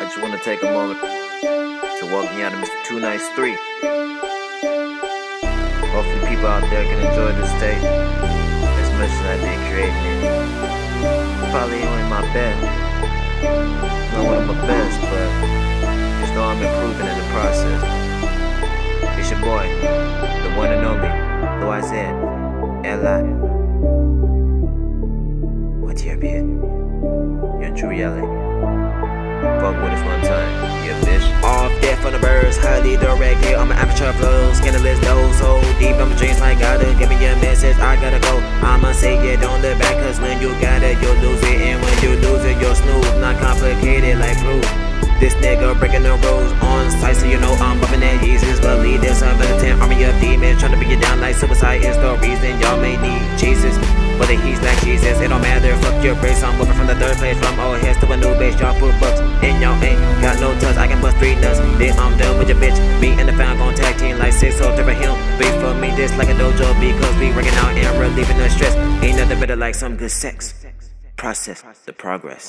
I just want to take a moment to welcome you out to Mr. Two Nights 3. Hopefully, people out there can enjoy this tape as much as I did creating it. Probably ain't my best, not one of my best, but just know I'm improving in the process. It's your boy, the one and only, Lil Isaiah, L.I. What's your beard? You're true yelling. Fuck with us one time, you bitch. Off death on the birds, highly directed. I'm an amateur flow, scandalous nose, so deep. I'm dreams like gotta give me a message. I gotta go. I'ma say it, don't look back, cause when you got it, you'll lose it. And when you lose it, you'll snooze. Not complicated like flu. This nigga breaking the rules on sight, so you know I'm bumping that Jesus. Believe this, I'm a 10 army of demons trying to bring you down like suicide is the reason y'all may need Jesus. Whether he's like Jesus, it don't matter. Fuck your race, I'm moving from the third place. From old heads to a new base, y'all put bucks in y'all ain't got no touch. I can bust three nuts. Then I'm done with your bitch. Me and the found gon' tag team like six so different him. Beef for me, this like a dojo because we working out and relieving the stress. Ain't nothing better like some good sex. Process the progress.